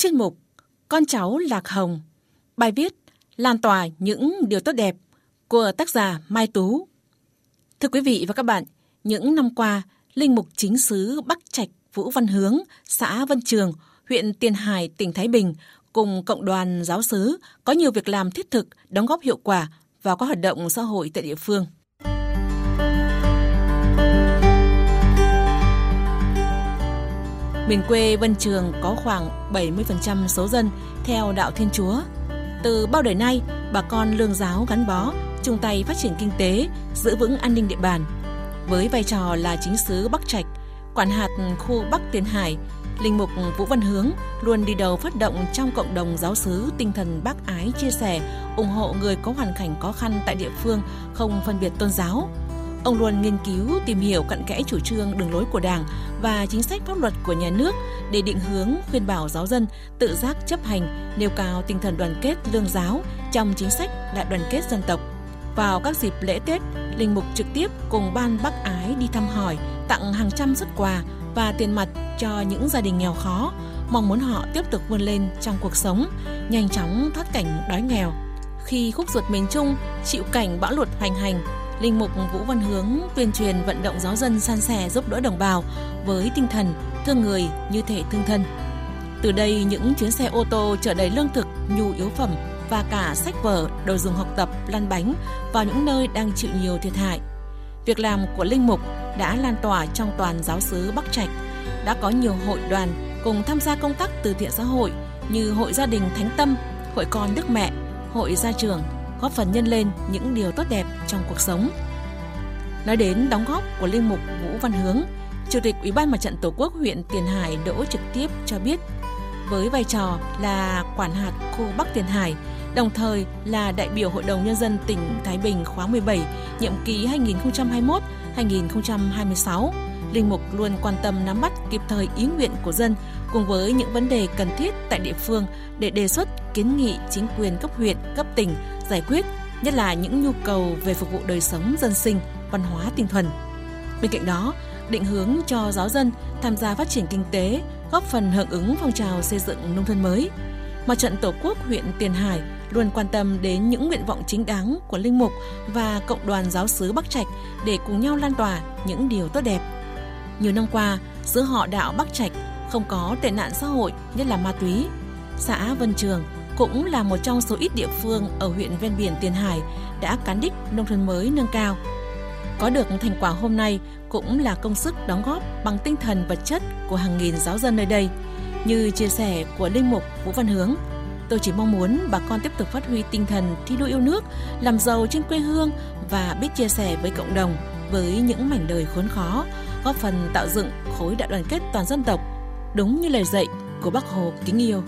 chuyên mục Con cháu Lạc Hồng, bài viết Lan tỏa những điều tốt đẹp của tác giả Mai Tú. Thưa quý vị và các bạn, những năm qua, Linh mục chính xứ Bắc Trạch Vũ Văn Hướng, xã Vân Trường, huyện Tiền Hải, tỉnh Thái Bình cùng cộng đoàn giáo sứ có nhiều việc làm thiết thực, đóng góp hiệu quả vào các hoạt động xã hội tại địa phương. Miền quê Vân Trường có khoảng 70% số dân theo đạo Thiên Chúa. Từ bao đời nay, bà con lương giáo gắn bó, chung tay phát triển kinh tế, giữ vững an ninh địa bàn. Với vai trò là chính sứ Bắc Trạch, quản hạt khu Bắc Tiền Hải, Linh mục Vũ Văn Hướng luôn đi đầu phát động trong cộng đồng giáo xứ tinh thần bác ái chia sẻ, ủng hộ người có hoàn cảnh khó khăn tại địa phương không phân biệt tôn giáo. Ông luôn nghiên cứu, tìm hiểu cặn kẽ chủ trương, đường lối của Đảng và chính sách pháp luật của nhà nước để định hướng, khuyên bảo giáo dân tự giác chấp hành, nêu cao tinh thần đoàn kết lương giáo trong chính sách đại đoàn kết dân tộc. Vào các dịp lễ Tết, Linh Mục trực tiếp cùng ban bác ái đi thăm hỏi, tặng hàng trăm xuất quà và tiền mặt cho những gia đình nghèo khó, mong muốn họ tiếp tục vươn lên trong cuộc sống, nhanh chóng thoát cảnh đói nghèo. Khi khúc ruột miền Trung chịu cảnh bão lụt hoành hành, Linh mục Vũ Văn Hướng tuyên truyền vận động giáo dân san sẻ giúp đỡ đồng bào với tinh thần thương người như thể thương thân. Từ đây những chuyến xe ô tô chở đầy lương thực, nhu yếu phẩm và cả sách vở, đồ dùng học tập, lăn bánh vào những nơi đang chịu nhiều thiệt hại. Việc làm của Linh Mục đã lan tỏa trong toàn giáo xứ Bắc Trạch. Đã có nhiều hội đoàn cùng tham gia công tác từ thiện xã hội như Hội Gia đình Thánh Tâm, Hội Con Đức Mẹ, Hội Gia trường, góp phần nhân lên những điều tốt đẹp trong cuộc sống. Nói đến đóng góp của Linh Mục Vũ Văn Hướng, Chủ tịch Ủy ban Mặt trận Tổ quốc huyện Tiền Hải Đỗ trực tiếp cho biết, với vai trò là quản hạt khu Bắc Tiền Hải, đồng thời là đại biểu Hội đồng Nhân dân tỉnh Thái Bình khóa 17, nhiệm kỳ 2021-2026. Linh Mục luôn quan tâm nắm bắt kịp thời ý nguyện của dân cùng với những vấn đề cần thiết tại địa phương để đề xuất kiến nghị chính quyền cấp huyện, cấp tỉnh giải quyết, nhất là những nhu cầu về phục vụ đời sống dân sinh, văn hóa tinh thuần. Bên cạnh đó, định hướng cho giáo dân tham gia phát triển kinh tế, góp phần hưởng ứng phong trào xây dựng nông thôn mới. Mặt trận Tổ quốc huyện Tiền Hải luôn quan tâm đến những nguyện vọng chính đáng của linh mục và cộng đoàn giáo sứ Bắc Trạch để cùng nhau lan tỏa những điều tốt đẹp. Nhiều năm qua, giữa họ đạo Bắc Trạch không có tệ nạn xã hội, nhất là ma túy. Xã Vân Trường cũng là một trong số ít địa phương ở huyện ven biển Tiền Hải đã cán đích nông thôn mới nâng cao. Có được thành quả hôm nay cũng là công sức đóng góp bằng tinh thần vật chất của hàng nghìn giáo dân nơi đây. Như chia sẻ của Linh Mục Vũ Văn Hướng, tôi chỉ mong muốn bà con tiếp tục phát huy tinh thần thi đua yêu nước, làm giàu trên quê hương và biết chia sẻ với cộng đồng, với những mảnh đời khốn khó, góp phần tạo dựng khối đại đoàn kết toàn dân tộc, đúng như lời dạy của Bác Hồ kính yêu.